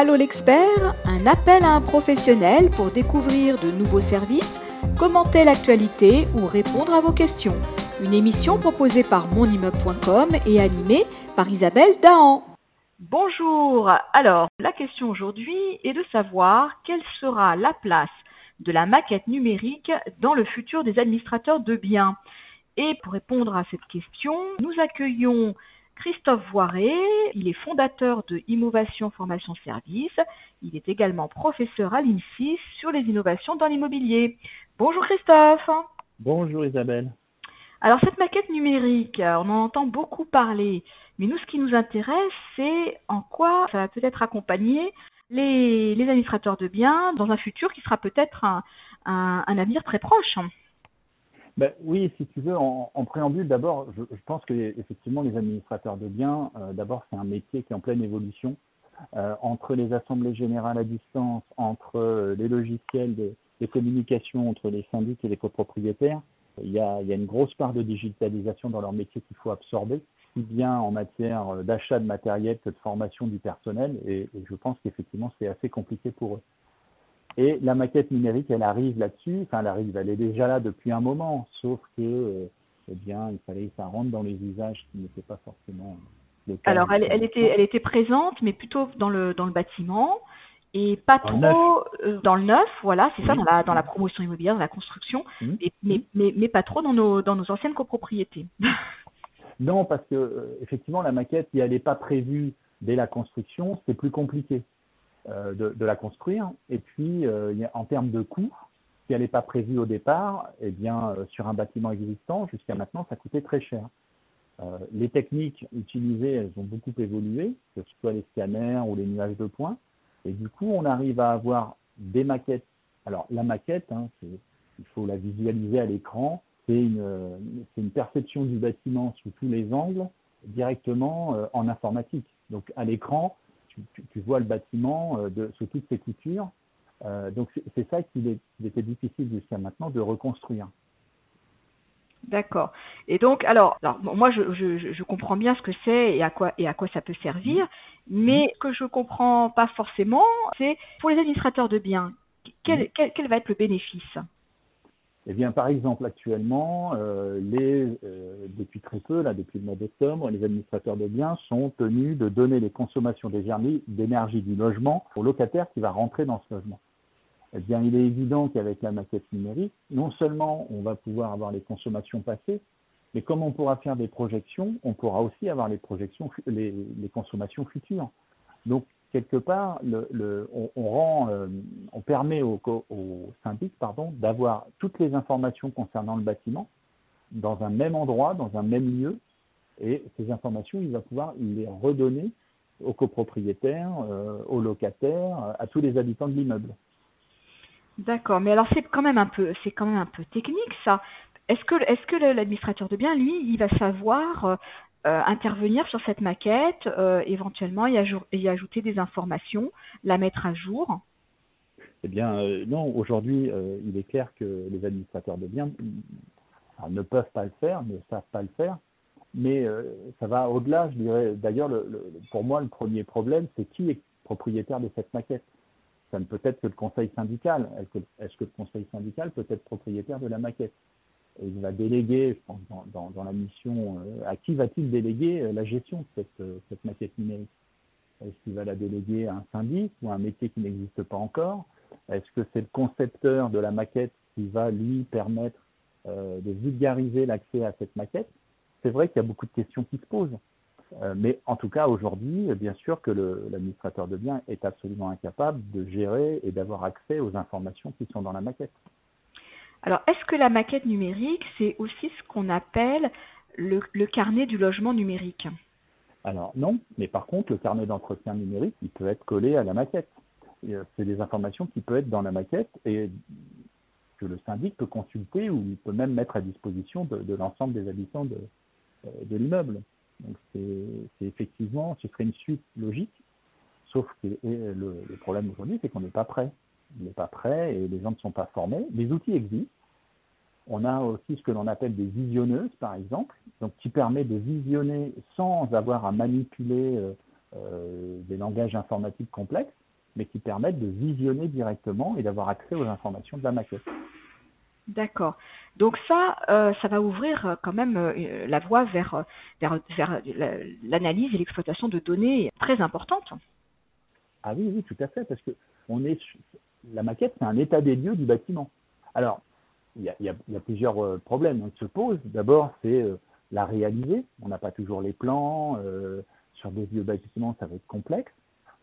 Allô l'expert, un appel à un professionnel pour découvrir de nouveaux services, commenter l'actualité ou répondre à vos questions. Une émission proposée par monimmeuble.com et animée par Isabelle Dahan. Bonjour. Alors, la question aujourd'hui est de savoir quelle sera la place de la maquette numérique dans le futur des administrateurs de biens. Et pour répondre à cette question, nous accueillons Christophe Voiré, il est fondateur de Innovation Formation Service. Il est également professeur à l'INSI sur les innovations dans l'immobilier. Bonjour Christophe. Bonjour Isabelle. Alors cette maquette numérique, on en entend beaucoup parler, mais nous ce qui nous intéresse, c'est en quoi ça va peut-être accompagner les, administrateurs de biens dans un futur qui sera peut-être un, un avenir très proche. Ben, oui, si tu veux, en, préambule, d'abord, je, pense que effectivement les administrateurs de biens, euh, d'abord, c'est un métier qui est en pleine évolution. Euh, entre les assemblées générales à distance, entre euh, les logiciels de, communication entre les syndics et les copropriétaires, il y, a, il y a une grosse part de digitalisation dans leur métier qu'il faut absorber, si bien en matière d'achat de matériel que de formation du personnel, et, et je pense qu'effectivement c'est assez compliqué pour eux. Et la maquette numérique, elle arrive là-dessus. Enfin, elle arrive, elle est déjà là depuis un moment, sauf que, euh, eh bien, il fallait que ça rentre dans les usages qui n'étaient pas forcément le cas. Alors, elle, était, elle était présente, mais plutôt dans le dans le bâtiment et pas trop euh, dans le neuf, voilà, c'est ça, dans la dans la promotion immobilière, dans la construction, mmh. mais, mais, mais, pas trop dans nos dans nos anciennes copropriétés. non, parce que euh, effectivement, la maquette, si elle n'est pas prévue dès la construction, c'est plus compliqué. Euh, de, la construire. Et puis, euh, en termes de coûts, si elle n'est pas prévue au départ, eh bien, euh, sur un bâtiment existant, jusqu'à maintenant, ça coûtait très cher. les techniques utilisées, elles ont beaucoup évolué, que ce soit les scanners ou les nuages de points. Et du coup, on arrive à avoir des maquettes. Alors, la maquette, hein, il faut la visualiser à l'écran. C'est une, une, perception du bâtiment sous tous les angles directement en informatique. Donc, à l'écran, tu, vois le bâtiment euh, de, sous toutes ses coutures. Euh, donc c'est ça qu'il était difficile jusqu'à maintenant de reconstruire. D'accord. Et donc, alors, alors moi, je, je, je, comprends bien ce que c'est et à quoi et à quoi ça peut servir, mais ce que je comprends pas forcément, c'est pour les administrateurs de biens, quel, quel, quel va être le bénéfice? Eh bien, par exemple, actuellement, euh, les, depuis très peu, là, depuis le mois d'octobre, les administrateurs de biens sont tenus de donner les consommations d'énergie du logement au locataire qui va rentrer dans ce logement. Eh bien, il est évident qu'avec la maquette numérique, non seulement on va pouvoir avoir les consommations passées, mais comme on pourra faire des projections, on pourra aussi avoir les projections, les, consommations futures. Donc, quelque part, on, rend, euh, on permet au, au pardon, d'avoir toutes les informations concernant le bâtiment dans un même endroit, dans un même lieu, et ces informations, il va pouvoir les redonner aux copropriétaires, euh, aux locataires, à tous les habitants de l'immeuble. D'accord, mais alors c'est quand même un peu, c'est quand même un peu technique ça. Est-ce que, est-ce que l'administrateur de biens, lui, il va savoir euh, euh, intervenir sur cette maquette, euh, éventuellement y, y, ajouter des informations, la mettre à jour? Eh bien, euh, non. Aujourd'hui, il est clair que les administrateurs de biens ne peuvent pas le faire, ne savent pas le faire. Mais ça va au-delà, je dirais. D'ailleurs, pour moi, le premier problème, c'est qui est propriétaire de cette maquette? Ça ne peut être que le conseil syndical. Est-ce que le conseil syndical peut être propriétaire de la maquette? Il va déléguer, je pense, dans, la mission, euh, à qui va-t-il déléguer euh, la gestion de euh, cette maquette numérique? Est-ce qu'il va la déléguer à un syndic ou à un métier qui n'existe pas encore? Est-ce que c'est le concepteur de la maquette qui va lui permettre de vulgariser l'accès à cette maquette C'est vrai qu'il y a beaucoup de questions qui se posent. mais en tout cas, aujourd'hui, bien sûr que l'administrateur de biens est absolument incapable de gérer et d'avoir accès aux informations qui sont dans la maquette. Alors, est-ce que la maquette numérique, c'est aussi ce qu'on appelle le, carnet du logement numérique? Alors non, mais par contre, le carnet d'entretien numérique, il peut être collé à la maquette. Euh, c'est des informations qui peuvent être dans la maquette et que le syndic peut consulter ou il peut même mettre à disposition de, l'ensemble des habitants de, euh, l'immeuble. Donc c'est effectivement, ce serait une suite logique, sauf que le, problème aujourd'hui, c'est qu'on n'est pas prêt il n'est pas prêt et les gens ne sont pas formés. Les outils existent. On a aussi ce que l'on appelle des visionneuses, par exemple, donc qui permet de visionner sans avoir à manipuler euh, euh, des langages informatiques complexes. Mais qui permettent de visionner directement et d'avoir accès aux informations de la maquette. D'accord. Donc ça, euh, ça va ouvrir euh, quand même euh, la voie vers, vers, vers l'analyse et l'exploitation de données très importantes. Ah oui, oui, tout à fait, parce que on est la maquette, c'est un état des lieux du bâtiment. Alors, il y a, y a, plusieurs problèmes qui se posent. D'abord, c'est la réaliser. On n'a pas toujours les plans. sur des vieux bâtiments, ça va être complexe.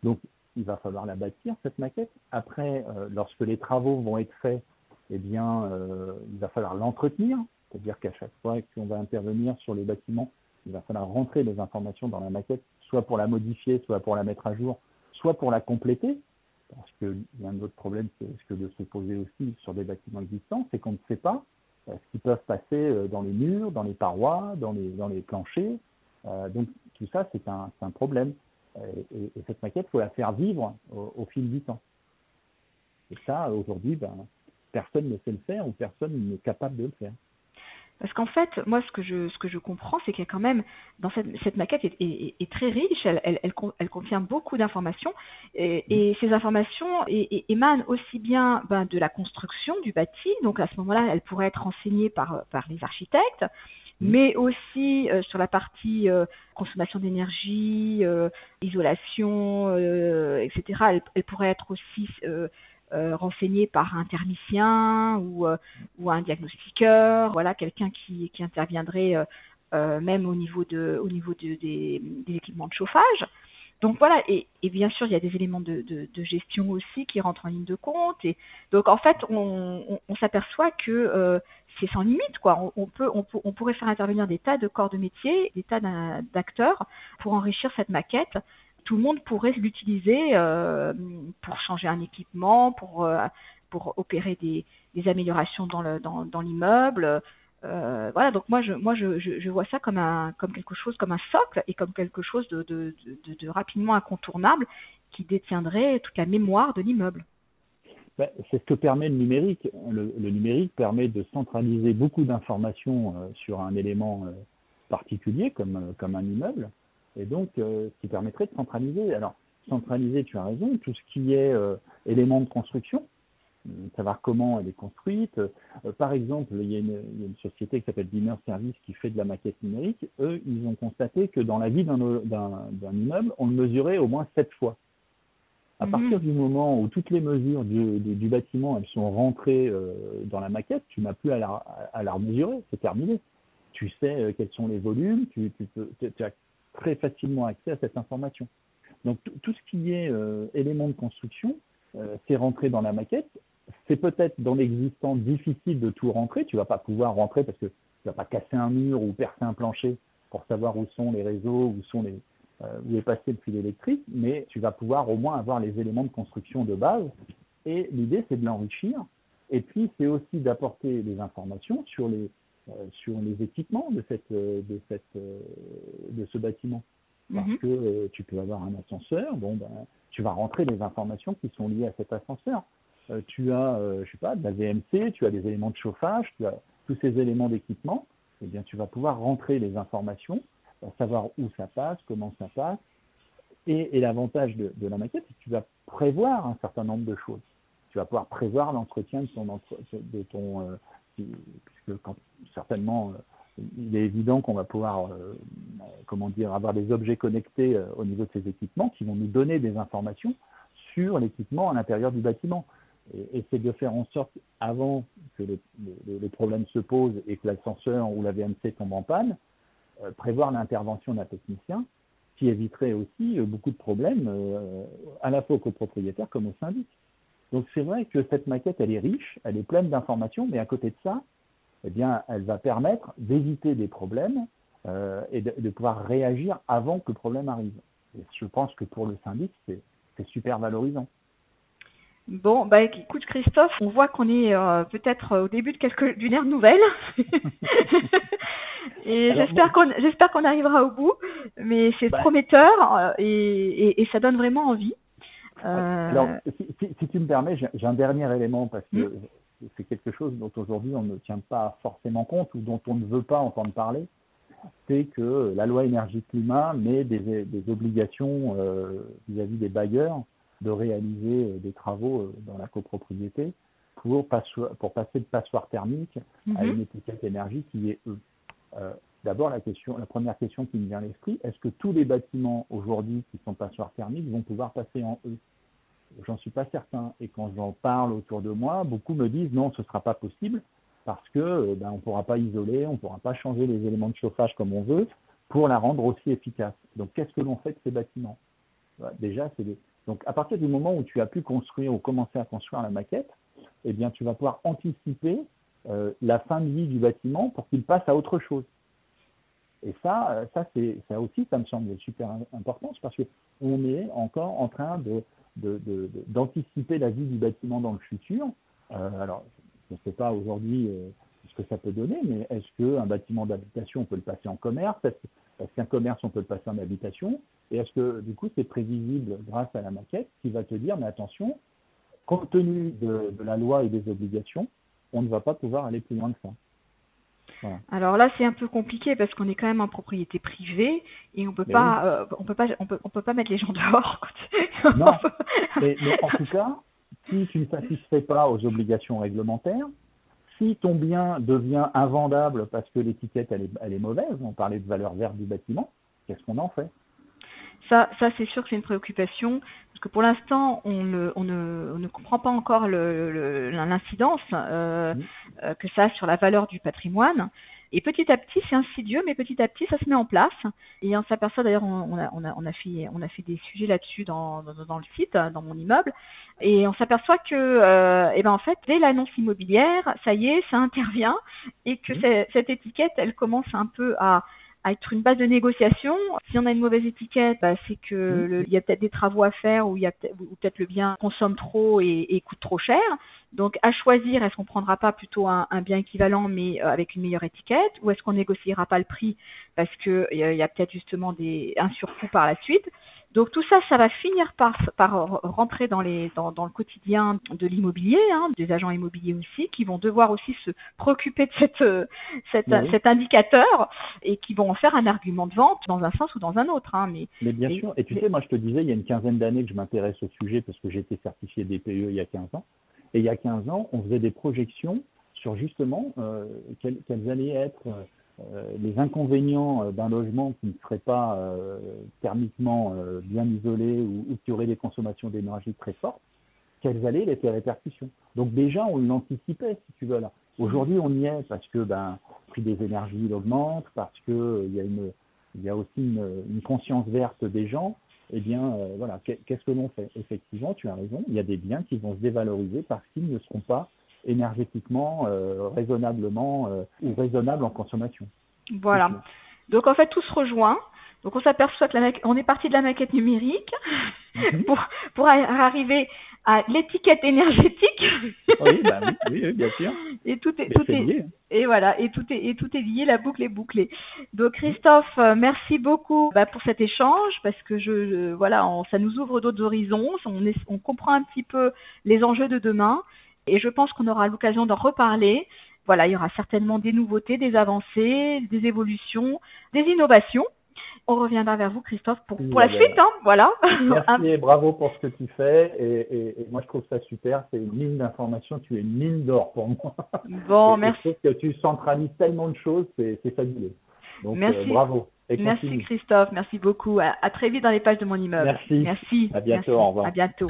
Donc, il va falloir la bâtir, cette maquette. Après, lorsque les travaux vont être faits, eh bien, euh, il va falloir l'entretenir, c'est-à-dire qu'à chaque fois qu'on va intervenir sur les bâtiments, il va falloir rentrer des informations dans la maquette, soit pour la modifier, soit pour la mettre à jour, soit pour la compléter, parce qu'il y a un autre problème qui risque de se poser aussi sur des bâtiments existants, c'est qu'on ne sait pas euh, ce qui peuvent passer euh, dans les murs, dans les parois, dans les, les planchers. donc tout ça, c'est un, problème. Et, et, cette maquette, il faut la faire vivre au, au, fil du temps. Et ça, aujourd'hui, ben, personne ne sait le faire ou personne n'est capable de le faire. Parce qu'en fait, moi, ce que je, ce que je comprends, c'est qu'il y a quand même, dans cette, cette maquette est, est, très riche, elle, elle, elle, contient beaucoup d'informations, et, et, ces informations émanent aussi bien ben, de la construction du bâti, donc à ce moment-là, elle pourrait être renseignée par, par les architectes. Mais aussi euh, sur la partie euh, consommation d'énergie, euh, isolation, etc. Elle, elle, pourrait être aussi euh, renseigné par un thermicien ou, euh, ou un diagnostiqueur, voilà, quelqu'un qui, qui interviendrait euh, même au niveau de, au niveau de, des, des, équipements de chauffage. Donc voilà, et, et, bien sûr, il y a des éléments de, de, de, gestion aussi qui rentrent en ligne de compte. Et donc en fait, on, on, on s'aperçoit que c'est sans limite, quoi. On, peut, on, on, pourrait faire intervenir des tas de corps de métier, des tas d'acteurs pour enrichir cette maquette tout le monde pourrait l'utiliser euh, pour changer un équipement, pour, euh, pour opérer des, améliorations dans le dans, dans l'immeuble. Euh, voilà, donc moi je moi je, vois ça comme un comme quelque chose comme un socle et comme quelque chose de, de, de, de rapidement incontournable qui détiendrait toute la mémoire de l'immeuble. Ben, c'est ce que permet le numérique. Le, numérique permet de centraliser beaucoup d'informations euh, sur un élément euh, particulier comme, comme un immeuble et donc ce qui permettrait de centraliser. Alors, centraliser, tu as raison, tout ce qui est éléments de construction, savoir comment elle est construite. par exemple, il y, a une, il y, a une, société qui s'appelle Beamer Service qui fait de la maquette numérique. Eux, ils ont constaté que dans la vie d'un immeuble, on le mesurait au moins sept fois. À mmh. partir du moment où toutes les mesures du, du, du bâtiment elles sont rentrées euh, dans la maquette, tu n'as plus à la, à la mesurer, c'est terminé. Tu sais euh, quels sont les volumes, tu, tu, peux, tu as très facilement accès à cette information. Donc tout ce qui est euh, élément de construction, euh, c'est rentré dans la maquette. C'est peut-être dans l'existant difficile de tout rentrer. Tu vas pas pouvoir rentrer parce que tu vas pas casser un mur ou percer un plancher pour savoir où sont les réseaux, où sont les euh, où est passé le fil électrique, mais tu vas pouvoir au moins avoir les éléments de construction de base. Et l'idée, c'est de l'enrichir. Et puis, c'est aussi d'apporter des informations sur les euh, sur les équipements de, cette, euh, de, cette, de ce bâtiment. Parce mhm. que tu peux avoir un ascenseur, bon, ben, tu vas rentrer les informations qui sont liées à cet ascenseur. Tu as, je sais pas, de la VMC, tu as des éléments de chauffage, tu as tous ces éléments d'équipement. Eh bien, tu vas pouvoir rentrer les informations, savoir où ça passe, comment ça passe. Et, l'avantage de, la maquette, c'est que tu vas prévoir un certain nombre de choses. Tu vas pouvoir prévoir l'entretien de ton, ton puisque quand, certainement euh, il est évident qu'on va pouvoir euh, comment dire avoir des objets connectés euh, au niveau de ces équipements qui vont nous donner des informations sur l'équipement à l'intérieur du bâtiment. Et, c'est de faire en sorte, avant que les problèmes se posent et que l'ascenseur ou la VMC tombe en panne, euh, prévoir l'intervention d'un technicien qui éviterait aussi beaucoup de problèmes euh, à la fois aux copropriétaires comme aux syndics. Donc c'est vrai que cette maquette, elle est riche, elle est pleine d'informations, mais à côté de ça, eh bien, elle va permettre d'éviter des problèmes euh, et de, pouvoir réagir avant que le problème arrive. Je pense que pour le syndic, c'est super valorisant. Bon, bah écoute Christophe, on voit qu'on est euh, peut-être au début de quelque d'une ère nouvelle. et j'espère qu'on j'espère qu'on arrivera au bout, mais c'est bah, prometteur euh, et, et, et, ça donne vraiment envie. Euh... Alors, si, si, si, tu me permets, j'ai un dernier élément parce que mmh c'est quelque chose dont aujourd'hui on ne tient pas forcément compte ou dont on ne veut pas entendre parler, c'est que la loi énergie-climat met des, des obligations euh, vis-à-vis des bailleurs de réaliser des travaux dans la copropriété pour, pour passer de passoire thermique à mhm. une étiquette énergie qui est E. D'abord, la, question, la première question qui me vient à l'esprit, est-ce que tous les bâtiments aujourd'hui qui sont passoires thermiques vont pouvoir passer en E? J'en suis pas certain. Et quand j'en parle autour de moi, beaucoup me disent non, ce ne sera pas possible parce que euh, ben, on ne pourra pas isoler, on ne pourra pas changer les éléments de chauffage comme on veut pour la rendre aussi efficace. Donc, qu'est-ce que l'on fait de ces bâtiments? Déjà, c'est donc à partir du moment où tu as pu construire ou commencer à construire la maquette, eh bien, tu vas pouvoir anticiper euh, la fin de vie du bâtiment pour qu'il passe à autre chose. Et ça, euh, ça, ça aussi, ça me semble super important, parce qu'on est encore en train de, d'anticiper la vie du bâtiment dans le futur. Euh, alors, je ne sais pas aujourd'hui ce que ça peut donner, mais est-ce qu'un bâtiment d'habitation, on peut le passer en commerce? Est-ce qu'un commerce, on peut le passer en habitation? Et est-ce que, du coup, c'est prévisible grâce à la maquette qui va te dire, mais attention, compte tenu de la loi et des obligations, on ne va pas pouvoir aller plus loin que ça. Alors là, c'est un peu compliqué parce qu'on est quand même en propriété privée et on peut pas, euh, on peut pas, on peut, on peut pas mettre les gens dehors. non, mais, en tout cas, si tu ne satisfais pas aux obligations réglementaires, si ton bien devient invendable parce que l'étiquette elle est, elle est mauvaise, on parlait de valeur verte du bâtiment, qu'est-ce qu'on en fait? Ça, ça c'est sûr que c'est une préoccupation, parce que pour l'instant, on ne, on, ne, on ne comprend pas encore l'incidence euh, mmh. euh, que ça a sur la valeur du patrimoine. Et petit à petit, c'est insidieux, mais petit à petit, ça se met en place. Et on s'aperçoit d'ailleurs, on, a, on, a, on, a fait, on a fait des sujets là-dessus dans, dans, dans, le site, dans mon immeuble, et on s'aperçoit que, euh, eh ben en fait, dès l'annonce immobilière, ça y est, ça intervient, et que mmh. cette étiquette, elle commence un peu à à être une base de négociation. Si on a une mauvaise étiquette, bah, c'est que mmh. il y a peut-être des travaux à faire ou il y a peut-être le bien consomme trop et, coûte trop cher. Donc à choisir, est-ce qu'on prendra pas plutôt un, bien équivalent mais euh, avec une meilleure étiquette ou est-ce qu'on négociera pas le prix parce que il y a, peut-être justement des un surcoût par la suite? Donc tout ça, ça va finir par, par rentrer dans, les, dans, dans le quotidien de l'immobilier, hein, des agents immobiliers aussi, qui vont devoir aussi se préoccuper de cette, cette, cet indicateur et qui vont en faire un argument de vente dans un sens ou dans un autre. Hein, mais, mais bien sûr, et tu sais, moi je te disais, il y a une quinzaine d'années que je m'intéresse au sujet parce que j'ai été certifié DPE il y a 15 ans. Et il y a 15 ans, on faisait des projections sur justement euh, quelles, quelles, allaient être euh, les inconvénients euh, d'un logement qui ne serait pas euh, thermiquement bien isolé ou, qui aurait des consommations d'énergie très fortes, quelles allaient être les répercussions. Donc déjà, on l'anticipait, si tu veux. Aujourd'hui, on y est parce que ben, le prix des énergies augmente, parce qu'il y, a y a aussi une, conscience verte des gens. Eh bien, voilà, qu'est-ce que l'on fait? Effectivement, tu as raison, il y a des biens qui vont se dévaloriser parce qu'ils ne seront pas énergétiquement, euh, raisonnablement euh, ou raisonnable en consommation. Voilà. Donc en fait, tout se rejoint. Donc on s'aperçoit que la on est parti de la maquette numérique mhm. pour, pour arriver à l'étiquette énergétique. oui, bah oui, bien sûr. Et tout est, tout est, et voilà, et tout est, et tout est lié, la boucle est bouclée. Donc Christophe, euh, merci beaucoup bah, pour cet échange parce que je, voilà, ça nous ouvre d'autres horizons, on, on comprend un petit peu les enjeux de demain. Et je pense qu'on aura l'occasion d'en reparler. Voilà, il y aura certainement des nouveautés, des avancées, des évolutions, des innovations. On reviendra vers vous, Christophe, pour, pour la suite. Hein, voilà. Merci et bravo pour ce que tu fais. Et, et, moi, je trouve ça super. C'est une ligne d'information. Tu es une mine d'or pour moi. Bon, merci. Je trouve que tu centralises tellement de choses. C'est fabuleux. Donc, merci. Euh, bravo. merci, Christophe. Merci beaucoup. À, à, très vite dans les pages de mon immeuble. Merci. Merci. À bientôt. Au revoir. À bientôt.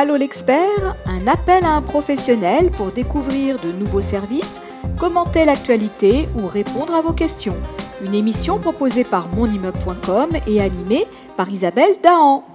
Allô l'expert, un appel à un professionnel pour découvrir de nouveaux services, commenter l'actualité ou répondre à vos questions. Une émission proposée par monimmeuble.com et animée par Isabelle Dahan.